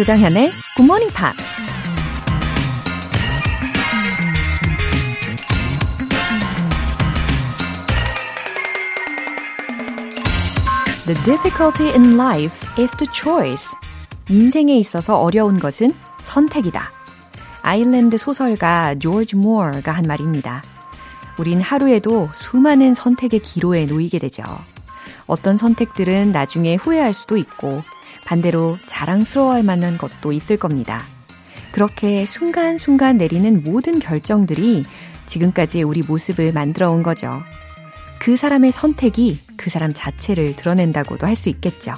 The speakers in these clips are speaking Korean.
조장현의 Good Morning Pops. The difficulty in life is the choice. 인생에 있어서 어려운 것은 선택이다. 아일랜드 소설가 조지 모어가 한 말입니다. 우린 하루에도 수많은 선택의 기로에 놓이게 되죠. 어떤 선택들은 나중에 후회할 수도 있고 반대로 자랑스러워할 만한 것도 있을 겁니다. 그렇게 순간순간 내리는 모든 결정들이 지금까지 우리 모습을 만들어 온 거죠. 그 사람의 선택이 그 사람 자체를 드러낸다고도 할 수 있겠죠.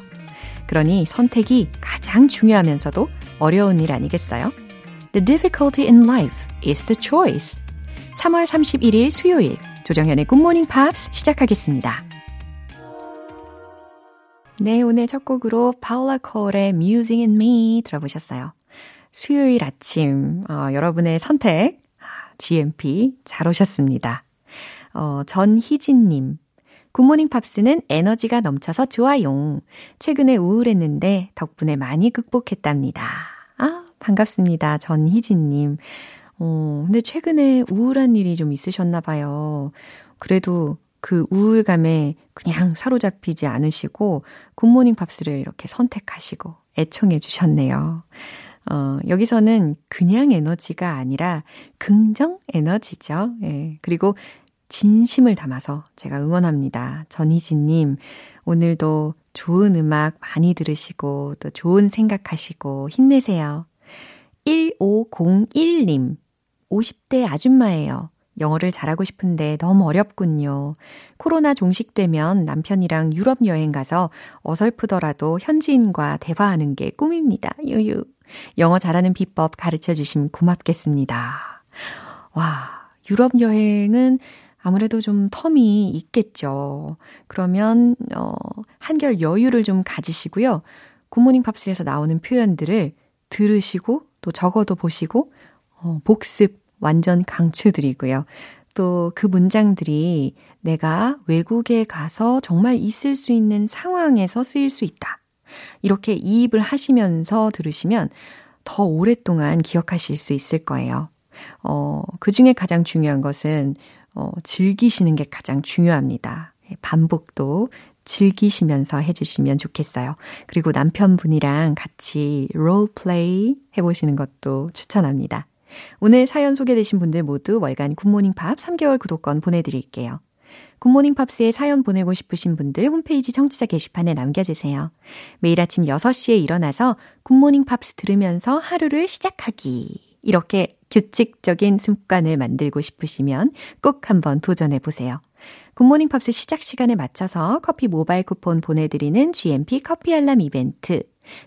그러니 선택이 가장 중요하면서도 어려운 일 아니겠어요? The difficulty in life is the choice. 3월 31일 수요일 조정현의 Morning Pops 시작하겠습니다. 네, 오늘 첫 곡으로 파울라 콜의 Musing in Me 들어보셨어요. 수요일 아침 어, 여러분의 선택 GMP 잘 오셨습니다. 어, 전희진님 굿모닝 팝스는 에너지가 넘쳐서 좋아요. 최근에 우울했는데 덕분에 많이 극복했답니다. 아, 반갑습니다. 전희진님. 어, 근데 최근에 우울한 일이 좀 있으셨나 봐요. 그래도 그 우울감에 그냥 사로잡히지 않으시고 굿모닝 팝스를 이렇게 선택하시고 애청해 주셨네요. 어, 여기서는 그냥 에너지가 아니라 긍정 에너지죠. 예. 그리고 진심을 담아서 제가 응원합니다. 전희진님, 오늘도 좋은 음악 많이 들으시고 또 좋은 생각하시고 힘내세요. 1501님, 50대 아줌마예요. 영어를 잘하고 싶은데 너무 어렵군요. 코로나 종식되면 남편이랑 유럽 여행 가서 어설프더라도 현지인과 대화하는 게 꿈입니다. 유유. 영어 잘하는 비법 가르쳐 주시면 고맙겠습니다. 와, 유럽 여행은 아무래도 좀 텀이 있겠죠. 그러면, 어, 한결 여유를 좀 가지시고요. 굿모닝 팝스에서 나오는 표현들을 들으시고 또 적어도 보시고, 어, 복습 완전 강추드리고요. 또 그 문장들이 내가 외국에 가서 정말 있을 수 있는 상황에서 쓰일 수 있다. 이렇게 이입을 하시면서 들으시면 더 오랫동안 기억하실 수 있을 거예요. 어, 그 중에 가장 중요한 것은, 어, 즐기시는 게 가장 중요합니다. 반복도 즐기시면서 해주시면 좋겠어요. 그리고 남편분이랑 같이 role play 해보시는 것도 추천합니다. 오늘 사연 소개되신 분들 모두 월간 굿모닝 팝 3개월 구독권 보내드릴게요. 굿모닝 팝스에 사연 보내고 싶으신 분들 홈페이지 청취자 게시판에 남겨주세요. 매일 아침 6시에 일어나서 굿모닝 팝스 들으면서 하루를 시작하기. 이렇게 규칙적인 습관을 만들고 싶으시면 꼭 한번 도전해 보세요. 굿모닝 팝스 시작 시간에 맞춰서 커피 모바일 쿠폰 보내드리는 GMP 커피 알람 이벤트.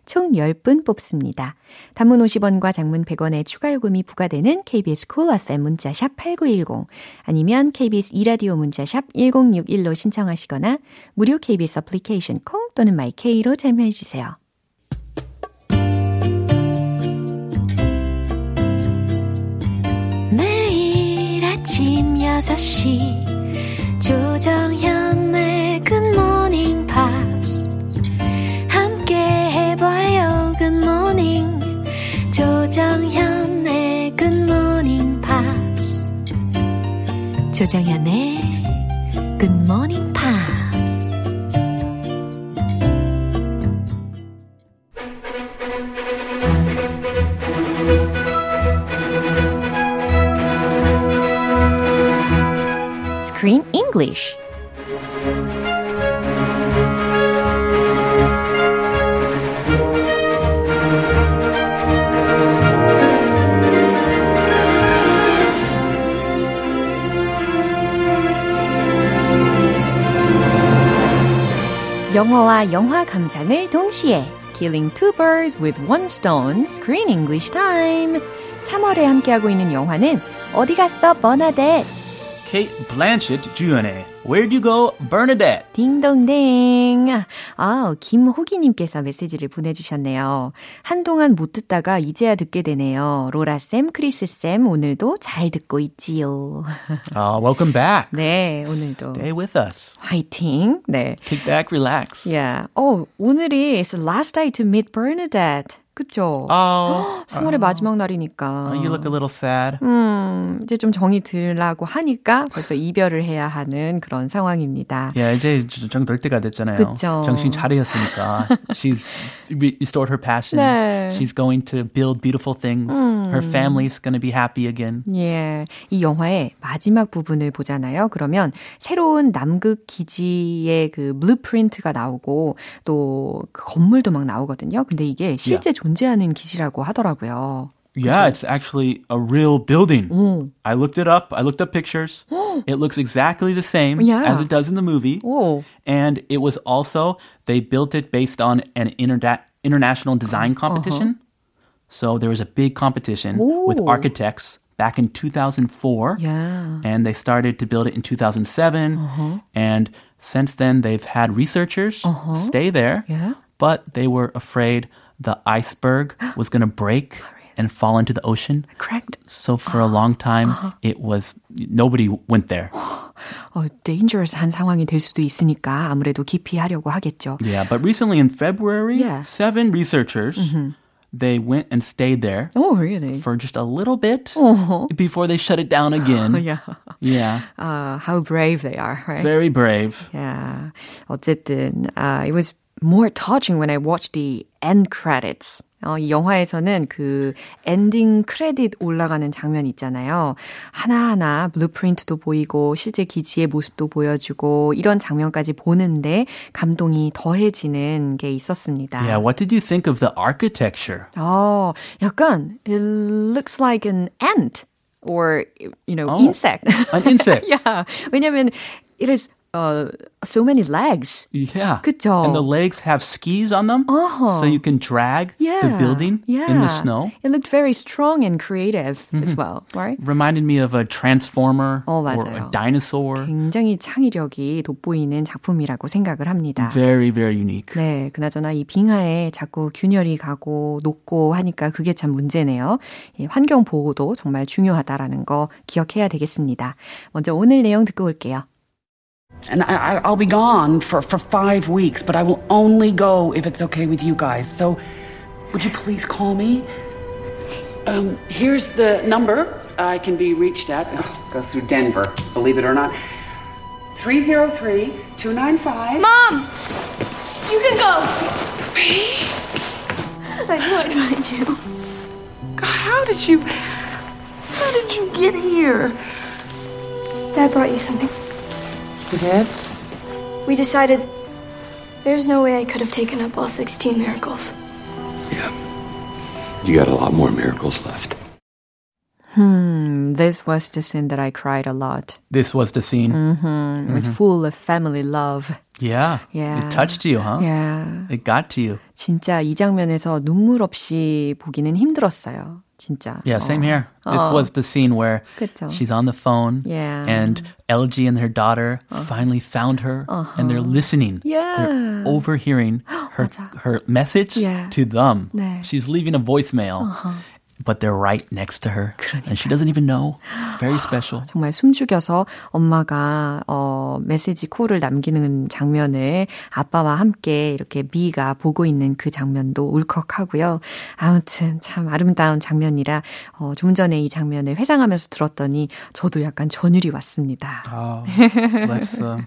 총 10분 뽑습니다. 단문 50원과 장문 100원의 추가 요금이 부과되는 KBS 콜 cool FM 문자샵 8910 아니면 KBS 이라디오 문자샵 1061로 신청하시거나 무료 KBS 애플리케이션 콩 또는 마이케이로 참여해 주세요. 매일 아침 6시 조정현의 굿모닝 조정현의 굿모닝 팝스 조정현의 굿모닝 팝스 Screen English 영어와 영화 감상을 동시에 Killing two birds with one stone Screen English Time 3월에 함께하고 있는 영화는 어디 갔어 버나뎃 Kate Blanchett 주연의 Where'd You Go, Bernadette? 딩동댕. 아, 김호기님께서 메시지를 보내주셨네요. 한동안 못 듣다가 이제야 듣게 되네요. 로라쌤, 크리스쌤, 오늘도 잘 듣고 있지요. Uh, welcome back. 네, 오늘도. Stay with us. 화이팅. 네. Kick back, relax. Yeah. 어, 오늘이 is the last day to meet Bernadette. 그쵸? Oh, 3월의 마지막 날이니까. you look a little sad. 음, 이제 좀 정이 들라고 하니까 벌써 이별을 해야 하는 그런 상황입니다. Yeah, 이제 정될 때가 됐잖아요. 그쵸. 정신 차렸으니까. She's restored her passion. 네. She's going to build beautiful things. Her family's going to be happy again. 예. 이 영화의 마지막 부분을 보잖아요. 그러면 새로운 남극 기지의 그 blueprint가 나오고 또 그 건물도 막 나오거든요. 근데 이게 실제 존재하는 기지라고 하더라고요. Yeah, it's actually a real building. I looked it up. I looked up pictures. it looks exactly the same Yeah. as it does in the movie. 오. And it was also, they built it based on an interna- international design competition. So there was a big competition with Ooh. architects back in 2004. Yeah. And they started to build it in 2007. And since then, they've had researchers stay there. Yeah. But they were afraid the iceberg was going to break and fall into the ocean. Correct. So for a long time, it was nobody went there. 어, dangerous한 상황이 될 수도 있으니까 아무래도 기피하려고 하겠죠. Yeah, but recently in February, Yeah. seven researchers they went and stayed there Oh, really? for just a little bit before they shut it down again. yeah. Yeah, Uh, how brave they are, right? very brave. Yeah. 어쨌든 uh, it was more touching when I watched the end credits. 어, 이 영화에서는 그 엔딩 크레딧 올라가는 장면 있잖아요. 하나하나 blueprint도 보이고 실제 기지의 모습도 보여주고 이런 장면까지 보는데 감동이 더해지는 게 있었습니다. Yeah, what did you think of the architecture? 어, 약간 it looks like an ant or you know, Oh. insect. An insect. yeah. 왜냐면 it is uh, so many legs. Yeah. 그쵸. And the legs have skis on them, Uh-huh. so you can drag Yeah. the building yeah. in the snow. It looked very strong and creative as well, right? Reminded me of a transformer 어, or 맞아요. a dinosaur. 굉장히 창의력이 돋보이는 작품이라고 생각을 합니다. Very, very unique. 네, 그나저나 이 빙하에 자꾸 균열이 가고 녹고 하니까 그게 참 문제네요. 이 환경 보호도 정말 중요하다라는 거 기억해야 되겠습니다. 먼저 오늘 내용 듣고 올게요. And I, I, I'll be gone for, for five weeks, but I will only go if it's okay with you guys. So, would you please call me? Um, here's the number I can be reached at. Oh, goes through Denver, believe it or not. 303 295. Mom! You can go! I knew I'd find you. How did you. How did you get here? Dad brought you something. Dad? We decided there's no way I could have taken up all 16 miracles. Yeah. You got a lot more miracles left. Hmm, this was the scene that I cried a lot. This was the scene. It was full of family love. Yeah. Yeah. It touched you, huh? Yeah. It got to you. 진짜 이 장면에서 눈물 없이 보기는 힘들었어요. 진짜. Yeah, same 어. here. This 어. was the scene where 그쵸. she's on the phone Yeah. and LG and her daughter finally found her and they're listening. Yeah. They're overhearing her her message Yeah. to them. 네. She's leaving a voicemail. But they're right next to her. And she doesn't even know. Very special. 정말 숨죽여서 엄마가 어 메시지 콜을 남기는 장면을 아빠와 함께 이렇게 미가 보고 있는 그 장면도 울컥하고요. 아무튼 참 아름다운 장면이라 어, 좀 전에 이 장면을 회상하면서 들었더니 저도 약간 전율이 왔습니다. Oh, let's uh,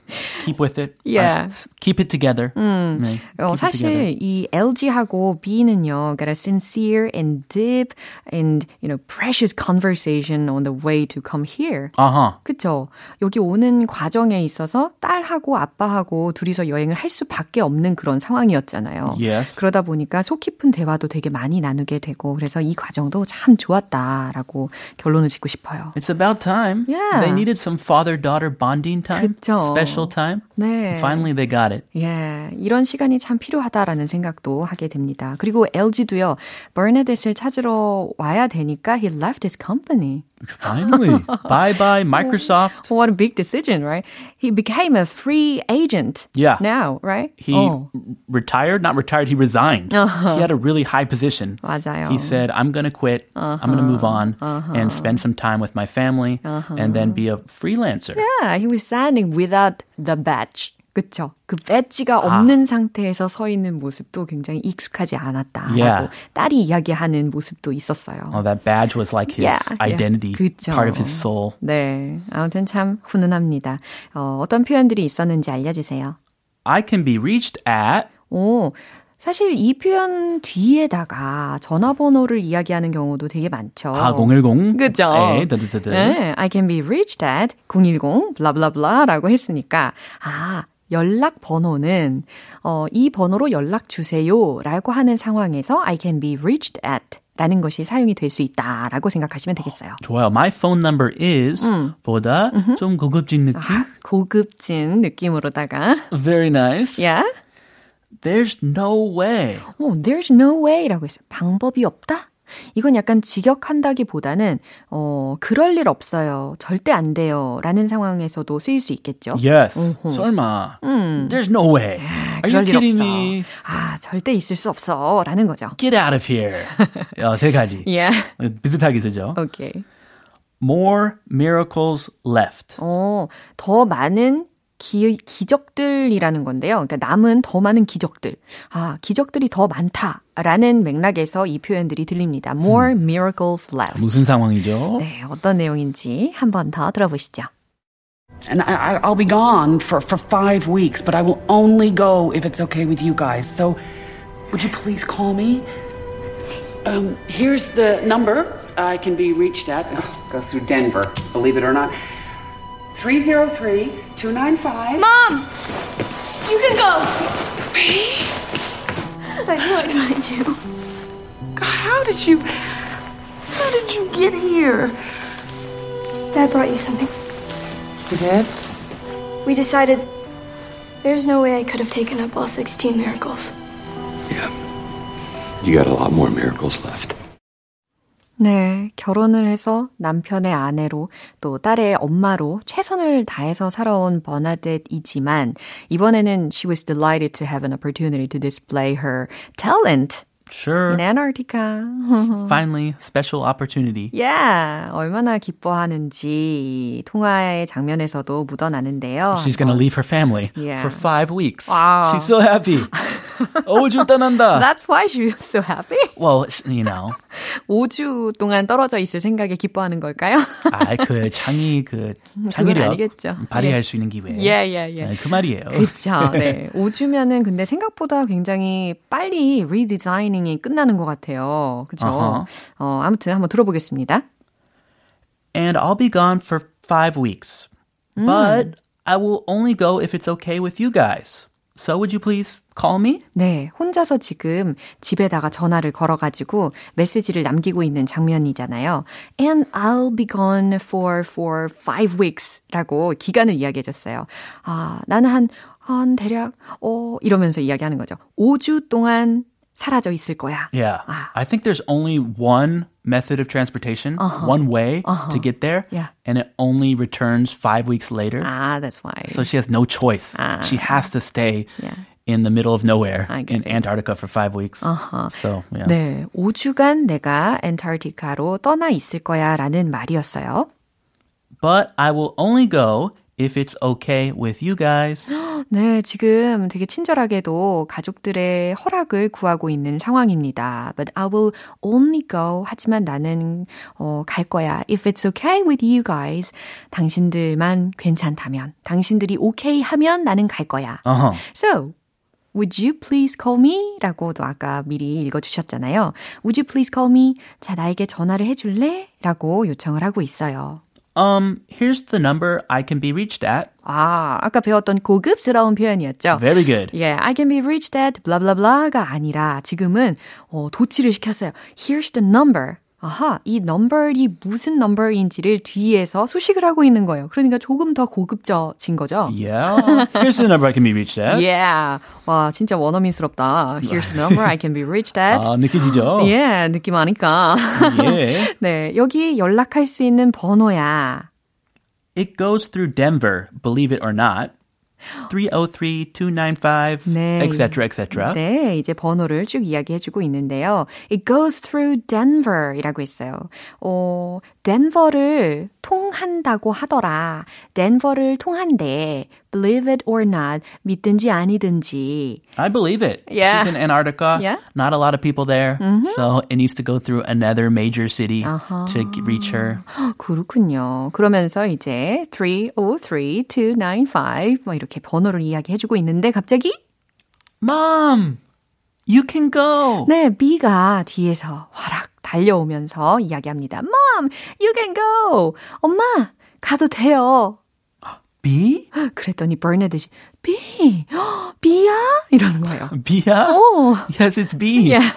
keep with it. Yeah. Uh, keep it together. 네, 어, keep it together. 사실 이 LG하고 B는요, got a sincere and deep and you know precious conversation on the way to come here. Uh-huh. 그쵸. 여기 오는 과정에 있어서 딸하고 아빠하고 둘이서 여행을 할 수밖에 없는 그런 상황이었잖아요. Yes. 그러다 보니까 속 깊은 대화도 되게 많이 나누게 되고 그래서 이 과정도 참 좋았다라고 결론을 짓고 싶어요. It's about time. Yeah. They needed some father-daughter bonding time. 그쵸. Special time. 네. Finally they got it. 예, 이런 시간이 참 필요하다라는 생각도 하게 됩니다. 그리고 LG도요, 버네댓을 찾으러 와야 되니까 he left his company. Finally. Bye-bye Microsoft. What a big decision, right? He became a free agent. Yeah. Now, right? He 어, retired, not retired, he resigned. He had a really high position. 맞아요. He said, I'm going to quit. I'm going to move on and spend some time with my family and then be a freelancer. Yeah, he was standing without the badge. 그쵸. 그 배지가 없는 상태에서 서 있는 모습도 굉장히 익숙하지 않았다라고 Yeah. 딸이 이야기하는 모습도 있었어요. Oh, that badge was like his Yeah, yeah. identity, 그쵸. part of his soul. 네. 아무튼 참 훈훈합니다. 어, 어떤 표현들이 있었는지 알려주세요. I can be reached at 오, 사실 이 표현 뒤에다가 전화번호를 이야기하는 경우도 되게 많죠. 아, 010. 그죠? 에, 드드드드. 네, I can be reached at 010 블라블라블라라고 했으니까 아 연락 번호는 어, 이 번호로 연락 주세요라고 하는 상황에서 I can be reached at 라는 것이 사용이 될 수 있다라고 생각하시면 되겠어요. 좋아요. My phone number is 보다 좀 고급진 느낌. 아, 고급진 느낌으로다가 Very nice. yeah. There's no way. 어, there's no way라고 했어요. 방법이 없다? 이건 약간 직역한다기보다는 어 그럴 일 없어요. 절대 안 돼요라는 상황에서도 쓰일 수 있겠죠. Yes. 설마. There's no way. Are you kidding 없어. me? 아, 절대 있을 수 없어라는 거죠. Get out of here. 어, 세 가지. Yeah. 비슷하게 쓰죠. 오케이. More miracles left. 어, 더 많은 기, 기적들이라는 건데요. 그러니까 남은 더 많은 기적들. 아, 기적들이 더 많다라는 맥락에서 이 표현들이 들립니다. More miracles left. 무슨 상황이죠? 네, 어떤 내용인지 한 번 더 들어보시죠. And I, I, I'll be gone for, for five weeks, but I will only go if it's okay with you guys. So, would you please call me? Um, here's the number I can be reached at. Oh, goes through Denver, believe it or not. 303 295. Mom! You can go! I knew I'd find you. How did you. How did you get here? Dad brought you something. You did? We decided there's no way I could have taken up all 16 miracles. Yeah. You got a lot more miracles left. 네, 결혼을 해서 남편의 아내로 또 딸의 엄마로 최선을 다해서 살아온 버나뎃이지만 이번에는 she was delighted to have an opportunity to display her talent Sure. in Antarctica. Finally, special opportunity. yeah, 얼마나 기뻐하는지 통화의 장면에서도 묻어나는데요. She's gonna leave her family Yeah. for five weeks. Wow. She's so happy. 오주 떠난다. That's why she was so happy. Well, you know. 5주 동안 떨어져 있을 생각에 기뻐하는 걸까요? 아, 그 창의 그 창의력 아니겠죠. 발휘할 예. 수 있는 기회. 예, 예, 예. 네, 그 말이에요. 그쵸. 네. 5주면은 근데 생각보다 굉장히 빨리 리디자이닝 이 끝나는 것 같아요. 그죠? 어허. 어, 아무튼 한번 들어보겠습니다. And I'll be gone for five weeks. But I will only go if it's okay with you guys. So would you please call me? 네. 혼자서 지금 집에다가 전화를 걸어가지고 메시지를 남기고 있는 장면이잖아요. And I'll be gone for, for five weeks 라고 기간을 이야기해줬어요. 아, 나는 한, 한 대략, 어, 이러면서 이야기하는 거죠. 5주 동안 사라져 있을 거야. Yeah. Ah. I think there's only one method of transportation, one way to get there, Yeah. and it only returns five weeks later. 아, that's why. So she has no choice. Ah. She has to stay Yeah. in the middle of nowhere I get in it. Antarctica for five weeks. So, yeah. 네, 5주간 내가 엔타르티카로 떠나 있을 거야 라는 말이었어요. But I will only go if it's okay with you guys. 네, 지금 되게 친절하게도 가족들의 허락을 구하고 있는 상황입니다. But I will only go. 하지만 나는 어, 갈 거야. If it's okay with you guys. 당신들만 괜찮다면, 당신들이 오케이 하면 나는 갈 거야. Uh-huh. So, Would you please call me? 라고도 아까 미리 읽어주셨잖아요. Would you please call me? 자, 나에게 전화를 해줄래? 라고 요청을 하고 있어요. Um, here's the number I can be reached at. 아, 아까 배웠던 고급스러운 표현이었죠. Very good. 예, I can be reached at blah blah blah가 아니라 지금은 어, 도치를 시켰어요. Here's the number. 아하, 이 number이 무슨 number인지를 뒤에서 수식을 하고 있는 거예요. 그러니까 조금 더 고급져진 거죠. Yeah. Here's the number I can be reached at. Yeah. 와, 진짜 원어민스럽다. Here's the number I can be reached at. 아, 느껴지죠? 예, 느낌 아니까. 예. 네, 여기 연락할 수 있는 번호야. It goes through Denver, believe it or not. 303-295, 네. etc., etc. 네, 이제 번호를 쭉 이야기해 주고 있는데요. It goes through Denver 이라고 했어요. 어, 덴버를 통한다고 하더라. 덴버를 통한대. Believe it or not. 믿든지 아니든지. I believe it. Yeah. She's in Antarctica. Yeah. Not a lot of people there. So it needs to go through another major city to g- reach her. 그렇군요. 그러면서 이제 303-295 뭐 이렇게 번호를 이야기해 주고 있는데 갑자기 Mom, you can go. 네, B가 뒤에서 화락 달려오면서 이야기합니다. Mom, you can go. 엄마, 가도 돼요. B? 그랬더니 버나드이 B, B야? 이러는 거예요. B야? 오, Yes, it's B. yeah.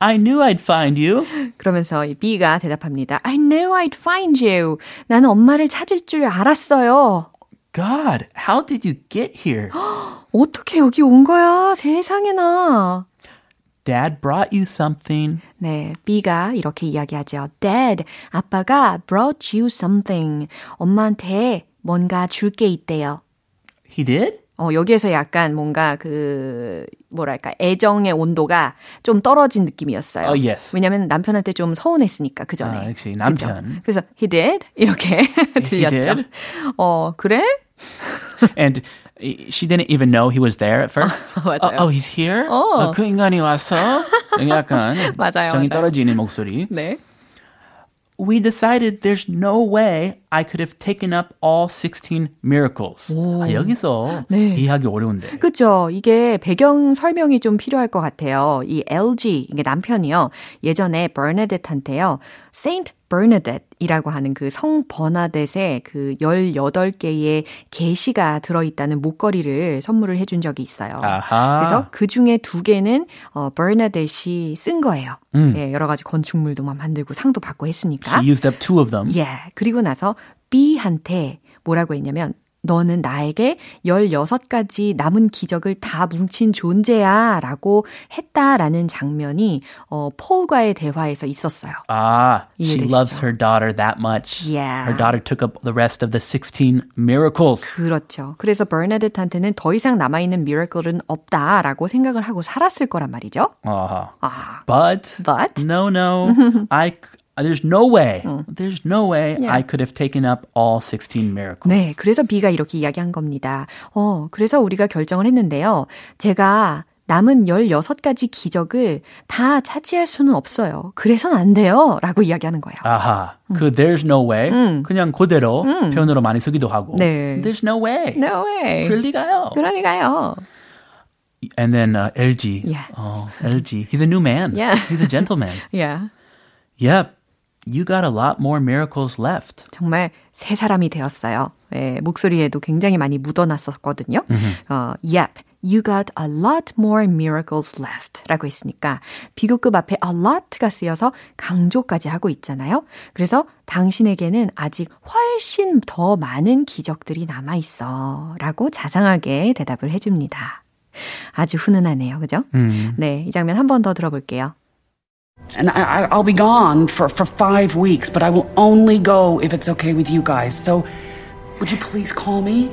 I knew I'd find you. 그러면서 이 B가 대답합니다. I knew I'd find you. 나는 엄마를 찾을 줄 알았어요. God, how did you get here? 어떻게 여기 온 거야? 세상에나. Dad brought you something. 네, B가 이렇게 이야기하죠. Dad, 아빠가 brought you something. 엄마한테 뭔가 줄 게 있대요. He did? 어, 여기에서 약간 뭔가 그, 뭐랄까, 애정의 온도가 좀 떨어진 느낌이었어요. Oh, yes. 왜냐면 남편한테 좀 서운했으니까, 그 전에. 아, 역시 남편. 그래서, he did? 이렇게 들렸죠. did? 어, 그래? And she didn't even know he was there at first. 맞아요. Oh, oh, he's here? 어. 아, 그 인간이 왔어? 약간 맞아요, 정이 맞아요. 떨어지는 목소리. 네. We decided there's no way I could have taken up all 16 miracles. 아, 여기서 네. 이해하기 어려운데. 그죠. 이게 배경 설명이 좀 필요할 것 같아요. 이 LG, 이게 남편이요. 예전에 버나뎃한테요. Saint Bernadette이라고 하는 그 성 버나뎃의 그 18개의 계시가 들어있다는 목걸이를 선물을 해준 적이 있어요. 아하. 그래서 그 중에 두 개는 어, 버나뎃이 쓴 거예요. 예, 여러 가지 건축물도 막 만들고 상도 받고 했으니까. She used up two of them. 예. 그리고 나서 B한테 뭐라고 했냐면 너는 나에게 16가지 남은 기적을 다 뭉친 존재야 라고 했다라는 장면이 어, 폴과의 대화에서 있었어요. Ah, she loves her daughter that much. Yeah. Her daughter took up the rest of the 16 miracles. 그렇죠. 그래서 버나뎃한테는 더 이상 남아있는 미러클은 없다라고 생각을 하고 살았을 거란 말이죠. Uh-huh. 아, But, But? no, no, I, there's no way, there's no way Yeah. I could have taken up all 16 miracles. 네, 그래서 B가 이렇게 이야기한 겁니다. 어, 그래서 우리가 결정을 했는데요. 제가 남은 16가지 기적을 다 차지할 수는 없어요. 그래선 안 돼요. 라고 이야기하는 거예요. 아하, 그 there's no way, 그냥 그대로 표현으로 많이 쓰기도 하고. 네. There's no way. No way. 그럴 리가요. 그러니까요. And then uh, LG. Yeah. Oh, LG. He's a new man. Yeah. He's a gentleman. Yeah. yep. You got a lot more miracles left. 정말 새 사람이 되었어요. 예, 목소리에도 굉장히 많이 묻어났었거든요. 어, yep. You got a lot more miracles left. 라고 했으니까 비교급 앞에 a lot가 쓰여서 강조까지 하고 있잖아요. 그래서 당신에게는 아직 훨씬 더 많은 기적들이 남아 있어. 라고 자상하게 대답을 해줍니다. 아주 훈훈하네요. 그죠? 네, 이 장면 한 번 더 들어볼게요. And I, I, I'll be gone for, for five weeks, but I will only go if it's okay with you guys. So, would you please call me?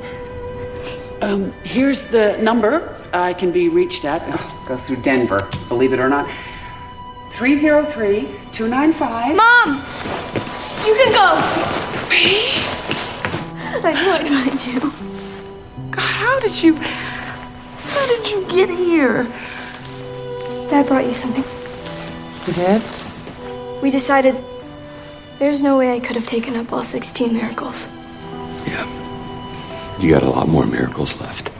Um, here's the number I can be reached at. Oh, goes through Denver, believe it or not. 303 295. Mom! You can go! I knew I'd find you. How did you. How did you get here? Dad brought you something. You did? We decided there's no way I could have taken up all 16 miracles. Yeah. You got a lot more miracles left.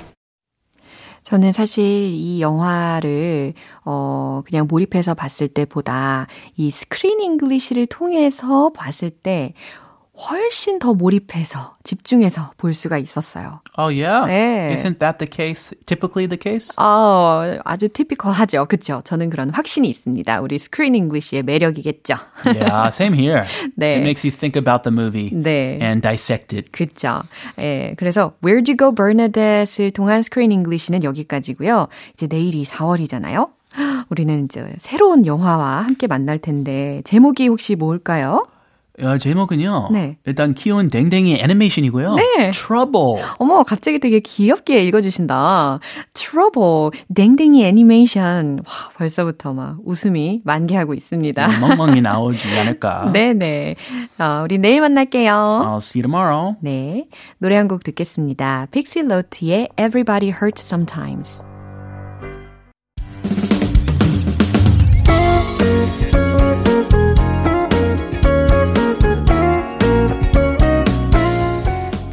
저는 사실 이 영화를 어 그냥 몰입해서 봤을 때보다 이 스크린 잉글리시를 통해서 봤을 때 훨씬 더 몰입해서 집중해서 볼 수가 있었어요. Oh, yeah? 네. Isn't that the case? Typically the case? 아, 아주 티피컬하죠. 그렇죠. 저는 그런 확신이 있습니다. 우리 스크린 잉글리시의 매력이겠죠. yeah, same here. 네. It makes you think about the movie 네. and dissect it. 그쵸. 예, 그래서 Where'd You Go Bernadette을 통한 Screen English는 여기까지고요. 이제 내일이 4월이잖아요. 우리는 이제 새로운 영화와 함께 만날 텐데 제목이 혹시 뭘까요? 야, 제목은요. 네. 일단 귀여운 댕댕이 애니메이션이고요. 네. Trouble. 어머, 갑자기 되게 귀엽게 읽어주신다. Trouble, 댕댕이 애니메이션. 와, 벌써부터 막 웃음이 만개하고 있습니다. 멍멍이 나오지 않을까. 네네. 어, 우리 내일 만날게요. I'll see you tomorrow. 네. 노래 한 곡 듣겠습니다. 픽시 로트의 Everybody Hurts Sometimes.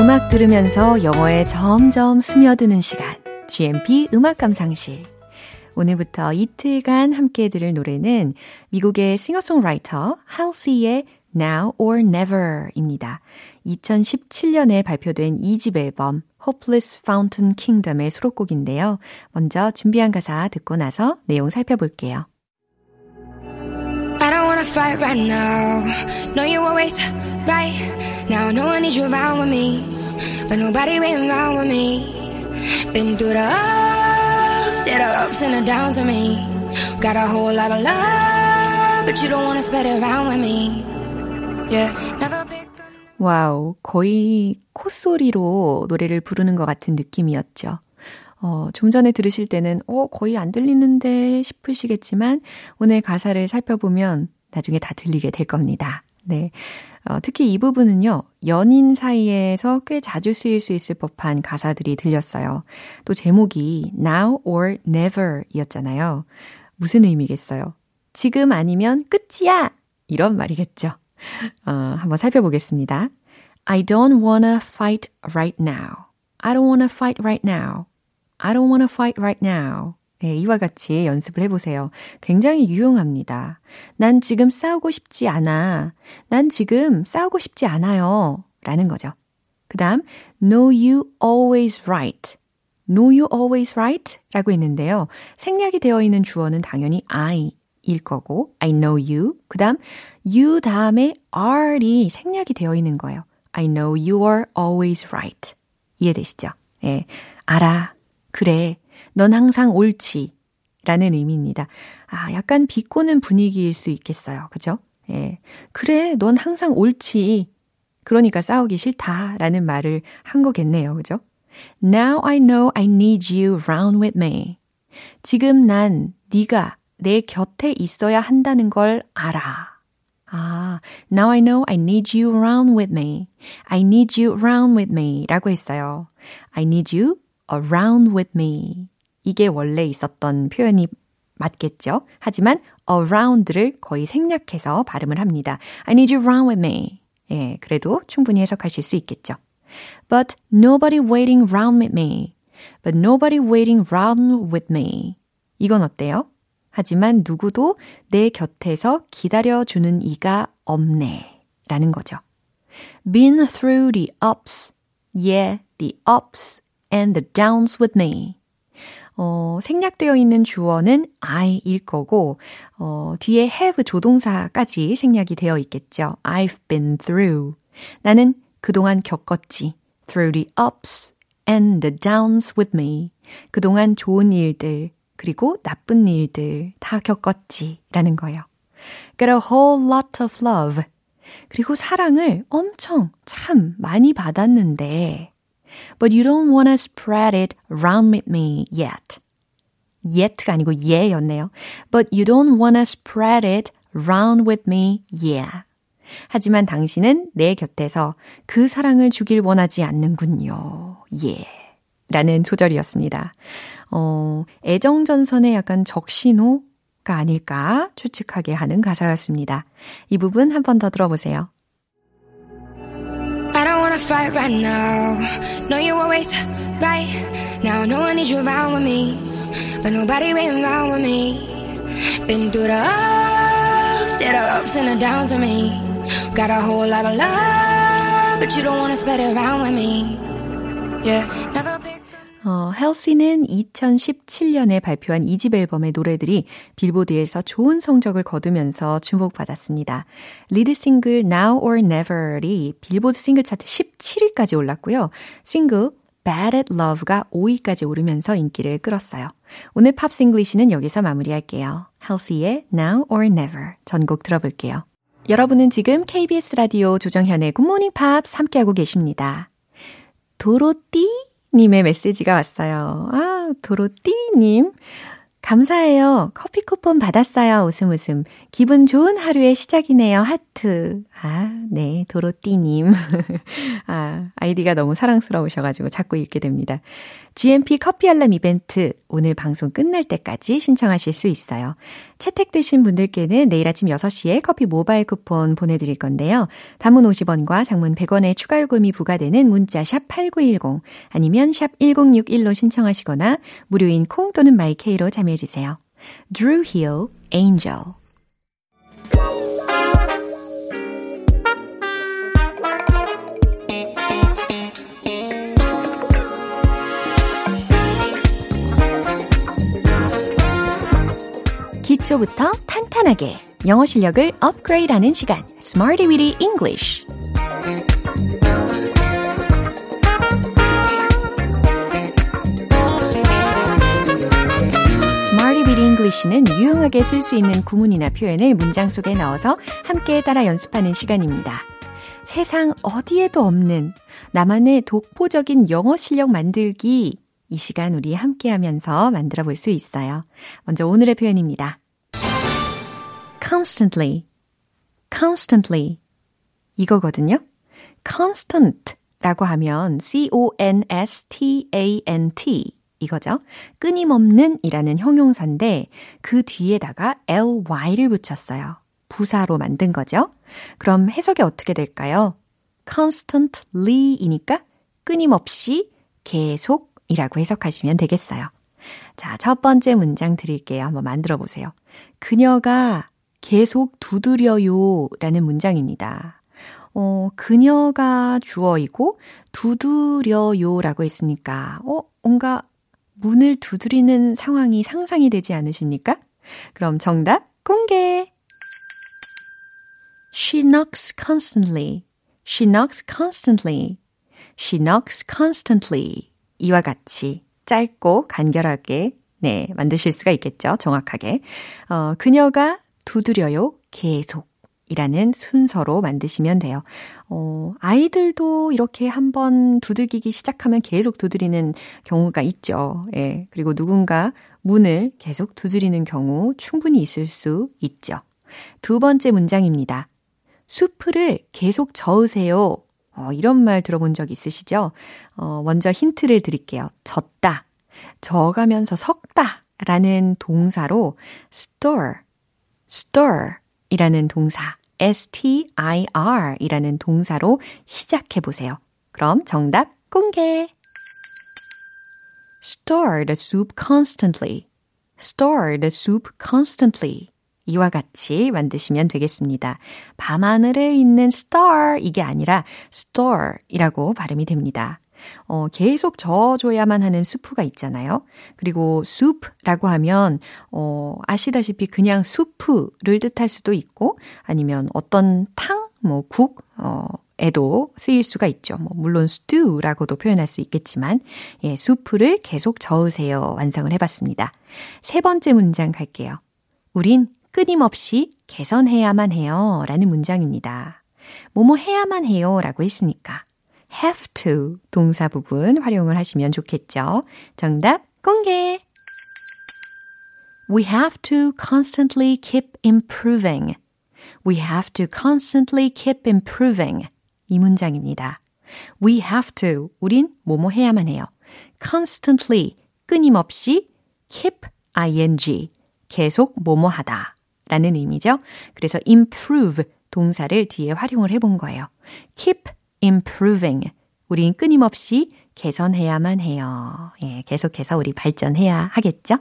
음악 들으면서 영어에 점점 스며드는 시간 GMP 음악 감상실 오늘부터 이틀간 함께 들을 노래는 미국의 싱어송라이터 할시의 Now or Never입니다. 2017년에 발표된 2집 앨범 Hopeless Fountain Kingdom의 수록곡인데요. 먼저 준비한 가사 듣고 나서 내용 살펴볼게요. Wanna fight right now. No, you always right. Now no one needs you around with me, but nobody been around with me. Been through the ups, yeah, the ups and the downs with me. Got a whole lot of love, but you don't wanna spread it around with me. Yeah, never. 와우, 거의 콧소리로 노래를 부르는 것 같은 느낌이었죠. 어, 좀 전에 들으실 때는, 어, 거의 안 들리는데 싶으시겠지만, 오늘 가사를 살펴보면 나중에 다 들리게 될 겁니다. 네. 어, 특히 이 부분은요, 연인 사이에서 꽤 자주 쓰일 수 있을 법한 가사들이 들렸어요. 또 제목이 now or never 이었잖아요. 무슨 의미겠어요? 지금 아니면 끝이야! 이런 말이겠죠. 어, 한번 살펴보겠습니다. I don't wanna fight right now. I don't wanna fight right now. I don't wanna fight right now. 네, 이와 같이 연습을 해보세요. 굉장히 유용합니다. 난 지금 싸우고 싶지 않아. 난 지금 싸우고 싶지 않아요. 라는 거죠. 그 다음, know you always right. know you always right? 라고 있는데요. 생략이 되어 있는 주어는 당연히 I 일 거고, I know you. 그 다음, you 다음에 are이 생략이 되어 있는 거예요. I know you are always right. 이해되시죠? 예. 알아. 그래. 넌 항상 옳지. 라는 의미입니다. 아, 약간 비꼬는 분위기일 수 있겠어요. 그죠? 예. 그래. 넌 항상 옳지. 그러니까 싸우기 싫다. 라는 말을 한 거겠네요. 그죠? Now I know I need you round with me. 지금 난 네가 내 곁에 있어야 한다는 걸 알아. 아, now I know I need you around with me. I need you around with me 라고 했어요. I need you around with me. 이게 원래 있었던 표현이 맞겠죠? 하지만 around를 거의 생략해서 발음을 합니다. I need you around with me. 예, 그래도 충분히 해석하실 수 있겠죠. But nobody waiting around with me. But nobody waiting around with me. 이건 어때요? 하지만 누구도 내 곁에서 기다려주는 이가 없네. 라는 거죠. Been through the ups, yeah, the ups and the downs with me. 어, 생략되어 있는 주어는 I일 거고, 어, 뒤에 have 조동사까지 생략이 되어 있겠죠. I've been through. 나는 그동안 겪었지. Through the ups and the downs with me. 그동안 좋은 일들, 그리고 나쁜 일들 다 겪었지. 라는 거예요. Got a whole lot of love. 그리고 사랑을 엄청 참 많이 받았는데, but you don't wanna spread it around with me yet. yet가 아니고 ye였네요. But you don't wanna spread it around with me, yeah. 하지만 당신은 내 곁에서 그 사랑을 주길 원하지 않는군요. 예. 라는 소절이었습니다. 어, 애정전선의 약간 적신호가 아닐까 추측하게 하는 가사였습니다. 이 부분 한 번 더 들어보세요. I don't wanna fight right now. No, you always right now. No one needs you around with me, but nobody waiting around with me. Been through the ups, yeah, the ups and the downs with me. Got a whole lot of love, but you don't wanna spread it around with me. Yeah, never. 어, 헬시는 2017년에 발표한 2집 앨범의 노래들이 빌보드에서 좋은 성적을 거두면서 주목받았습니다. lead 싱글 Now or Never이 빌보드 싱글 차트 17위까지 올랐고요. 싱글 Bad at Love가 5위까지 오르면서 인기를 끌었어요. 오늘 Pops English는 여기서 마무리할게요. 할시의 Now or Never 전곡 들어볼게요. 여러분은 지금 KBS 라디오 조정현의 굿모닝 팝스 함께하고 계십니다. 도로띠 님의 메시지가 왔어요. 아, 도로띠 님. 감사해요. 커피 쿠폰 받았어요. 웃음 웃음. 기분 좋은 하루의 시작이네요. 하트. 아, 네. 도로띠님. 아, 아이디가 너무 사랑스러우셔가지고 자꾸 읽게 됩니다. GMP 커피 알람 이벤트 오늘 방송 끝날 때까지 신청하실 수 있어요. 채택되신 분들께는 내일 아침 6시에 커피 모바일 쿠폰 보내드릴 건데요. 단문 50원과 장문 100원의 추가 요금이 부과되는 문자 샵 8910 아니면 샵 1061로 신청하시거나 무료인 콩 또는 마이케이로 참여해주세요. Drew Hill, Angel 기초부터 탄탄하게 영어 실력을 업그레이드하는 시간 Smarty Weedy English English는 유용하게 쓸 수 있는 구문이나 표현을 문장 속에 넣어서 함께 따라 연습하는 시간입니다. 세상 어디에도 없는 나만의 독보적인 영어 실력 만들기 이 시간 우리 함께 하면서 만들어 볼 수 있어요. 먼저 오늘의 표현입니다. Constantly, constantly 이거거든요. constant 라고 하면 c-o-n-s-t-a-n-t 이거죠. 끊임없는 이라는 형용사인데 그 뒤에다가 ly를 붙였어요. 부사로 만든 거죠. 그럼 해석이 어떻게 될까요? constantly이니까 끊임없이 계속 이라고 해석하시면 되겠어요. 자, 첫 번째 문장 드릴게요. 한번 만들어 보세요. 그녀가 계속 두드려요 라는 문장입니다. 어, 그녀가 주어이고 두드려요 라고 했으니까, 어, 뭔가 문을 두드리는 상황이 상상이 되지 않으십니까? 그럼 정답 공개! She knocks constantly. She knocks constantly. She knocks constantly. 이와 같이 짧고 간결하게 네, 만드실 수가 있겠죠. 정확하게. 어, 그녀가 두드려요. 계속. 이라는 순서로 만드시면 돼요. 어, 아이들도 이렇게 한번 두들기기 시작하면 계속 두드리는 경우가 있죠. 예. 그리고 누군가 문을 계속 두드리는 경우 충분히 있을 수 있죠. 두 번째 문장입니다. 수프를 계속 저으세요. 어, 이런 말 들어본 적 있으시죠? 어, 먼저 힌트를 드릴게요. 젖다, 저어가면서 섞다 라는 동사로 store, stir 이라는 동사, s-t-i-r 이라는 동사로 시작해 보세요. 그럼 정답 공개! Stir the soup constantly. Stir the soup constantly. 이와 같이 만드시면 되겠습니다. 밤하늘에 있는 star 이게 아니라 store이라고 발음이 됩니다. 어, 계속 저어줘야만 하는 수프가 있잖아요. 그리고 soup라고 하면, 어, 아시다시피 그냥 수프를 뜻할 수도 있고, 아니면 어떤 탕, 뭐, 국, 어, 에도 쓰일 수가 있죠. 뭐, 물론 stew라고도 표현할 수 있겠지만, 예, 수프를 계속 저으세요. 완성을 해봤습니다. 세 번째 문장 갈게요. 우린 끊임없이 개선해야만 해요. 라는 문장입니다. 뭐뭐 해야만 해요. 라고 했으니까 have to 동사 부분 활용을 하시면 좋겠죠. 정답 공개! We have to constantly keep improving. We have to constantly keep improving. 이 문장입니다. We have to. 우린 뭐뭐 해야만 해요. constantly. 끊임없이 keep ing. 계속 뭐뭐 하다. 라는 의미죠. 그래서 improve 동사를 뒤에 활용을 해본 거예요. keep improving. 우린 끊임없이 개선해야만 해요. 예, 계속해서 우리 발전해야 하겠죠?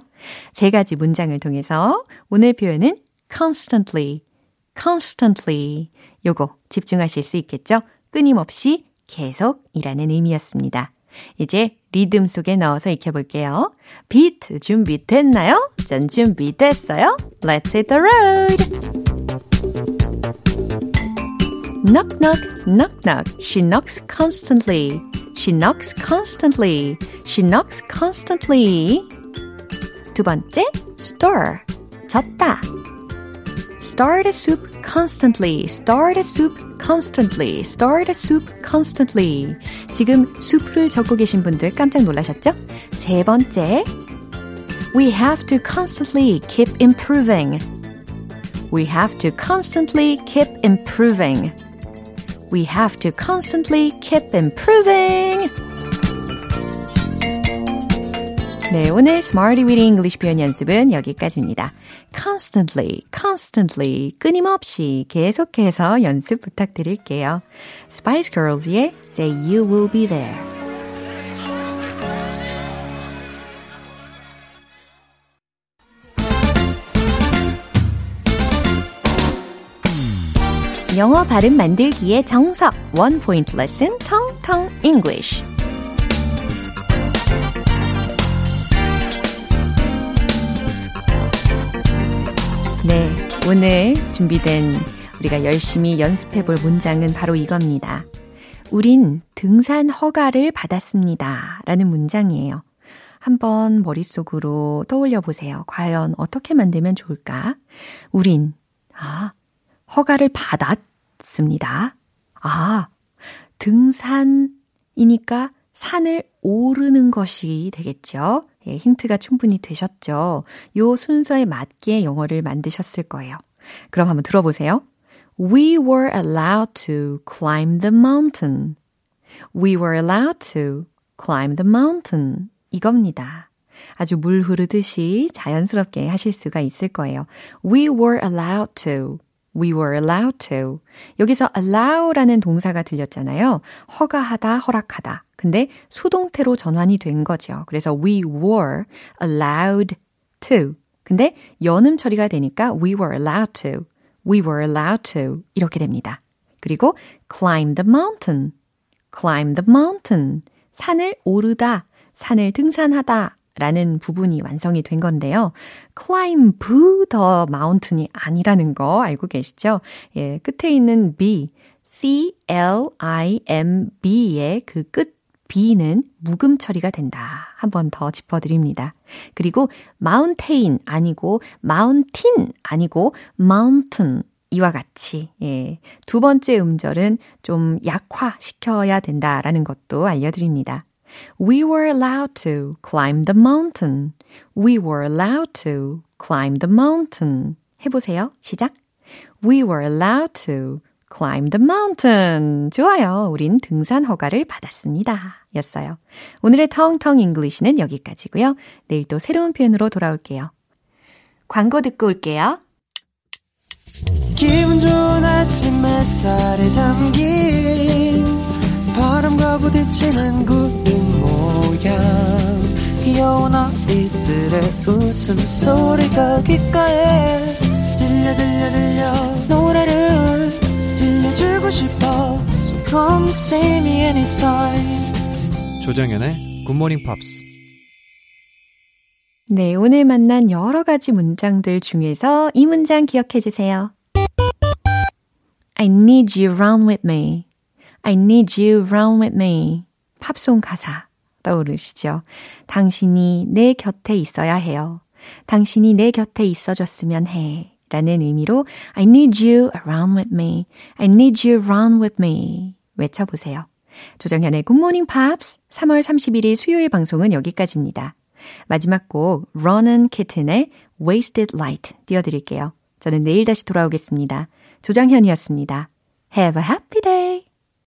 세 가지 문장을 통해서 오늘 표현은 constantly, constantly. 요거 집중하실 수 있겠죠? 끊임없이 계속이라는 의미였습니다. 이제 리듬 속에 넣어서 익혀볼게요. 비트 준비됐나요? 전 준비됐어요. Let's hit the road! Knock, knock, knock, knock. She knocks constantly. She knocks constantly. She knocks constantly. 두 번째, stir. 젓다. Stir the soup constantly. Stir the soup constantly. Stir the soup constantly. 지금 수프를 적고 계신 분들 깜짝 놀라셨죠? 세 번째, We have to constantly keep improving. We have to constantly keep improving. We have to constantly keep improving. 네, 오늘 Smarty Weedy English 표현 연습은 여기까지입니다. Constantly, constantly, 끊임없이 계속해서 연습 부탁드릴게요. Spice Girls의 Say You Will Be There. 영어 발음 만들기의 정석 원 포인트 레슨 텅텅 English 네, 오늘 준비된 우리가 열심히 연습해 볼 문장은 바로 이겁니다. 우린 등산 허가를 받았습니다. 라는 문장이에요. 한번 머릿속으로 떠올려 보세요. 과연 어떻게 만들면 좋을까? 우린, 아, 허가를 받았 습니다. 아, 등산이니까 산을 오르는 것이 되겠죠. 예, 힌트가 충분히 되셨죠. 요 순서에 맞게 영어를 만드셨을 거예요. 그럼 한번 들어보세요. We were allowed to climb the mountain. We were allowed to climb the mountain. 이겁니다. 아주 물 흐르듯이 자연스럽게 하실 수가 있을 거예요. We were allowed to. We were allowed to. 여기서 allow라는 동사가 들렸잖아요. 허가하다, 허락하다. 근데 수동태로 전환이 된 거죠. 그래서 we were allowed to. 근데 연음 처리가 되니까 we were allowed to. We were allowed to. 이렇게 됩니다. 그리고 climb the mountain. climb the mountain. 산을 오르다, 산을 등산하다 라는 부분이 완성이 된 건데요. climb the mountain이 아니라는 거 알고 계시죠? 예, 끝에 있는 B, C-L-I-M-B의 그 끝 B는 묵음 처리가 된다. 한 번 더 짚어드립니다. 그리고 mountain 아니고 mountain 아니고 mountain 이와 같이 예, 두 번째 음절은 좀 약화시켜야 된다라는 것도 알려드립니다. We were allowed to climb the mountain. We were allowed to climb the mountain. 해보세요. 시작. We were allowed to climb the mountain. 좋아요. 우린 등산 허가를 받았습니다. 였어요. 오늘의 텅텅 English는 여기까지고요. 내일 또 새로운 표현으로 돌아올게요. 광고 듣고 올게요. 기분 좋은 아침 햇살에 담긴 부딪히는 구름 모양. 귀여운 아이들의 웃음소리가 귓가에 들려 들려 들려. 노래를 들려주고 싶어. So come see me anytime. 조정연의 Good Morning Pops 네, 오늘 만난 여러 가지 문장들 중에서 이 문장 기억해 주세요. I need you round with me. I need you round with me. 팝송 가사 떠오르시죠? 당신이 내 곁에 있어야 해요. 당신이 내 곁에 있어줬으면 해. 라는 의미로 I need you around with me. I need you around with me. 외쳐보세요. 조정현의 굿모닝 팝스 3월 31일 수요일 방송은 여기까지입니다. 마지막 곡 Ronan Kitten의 Wasted Light 띄워드릴게요. 저는 내일 다시 돌아오겠습니다. 조정현이었습니다. Have a happy day!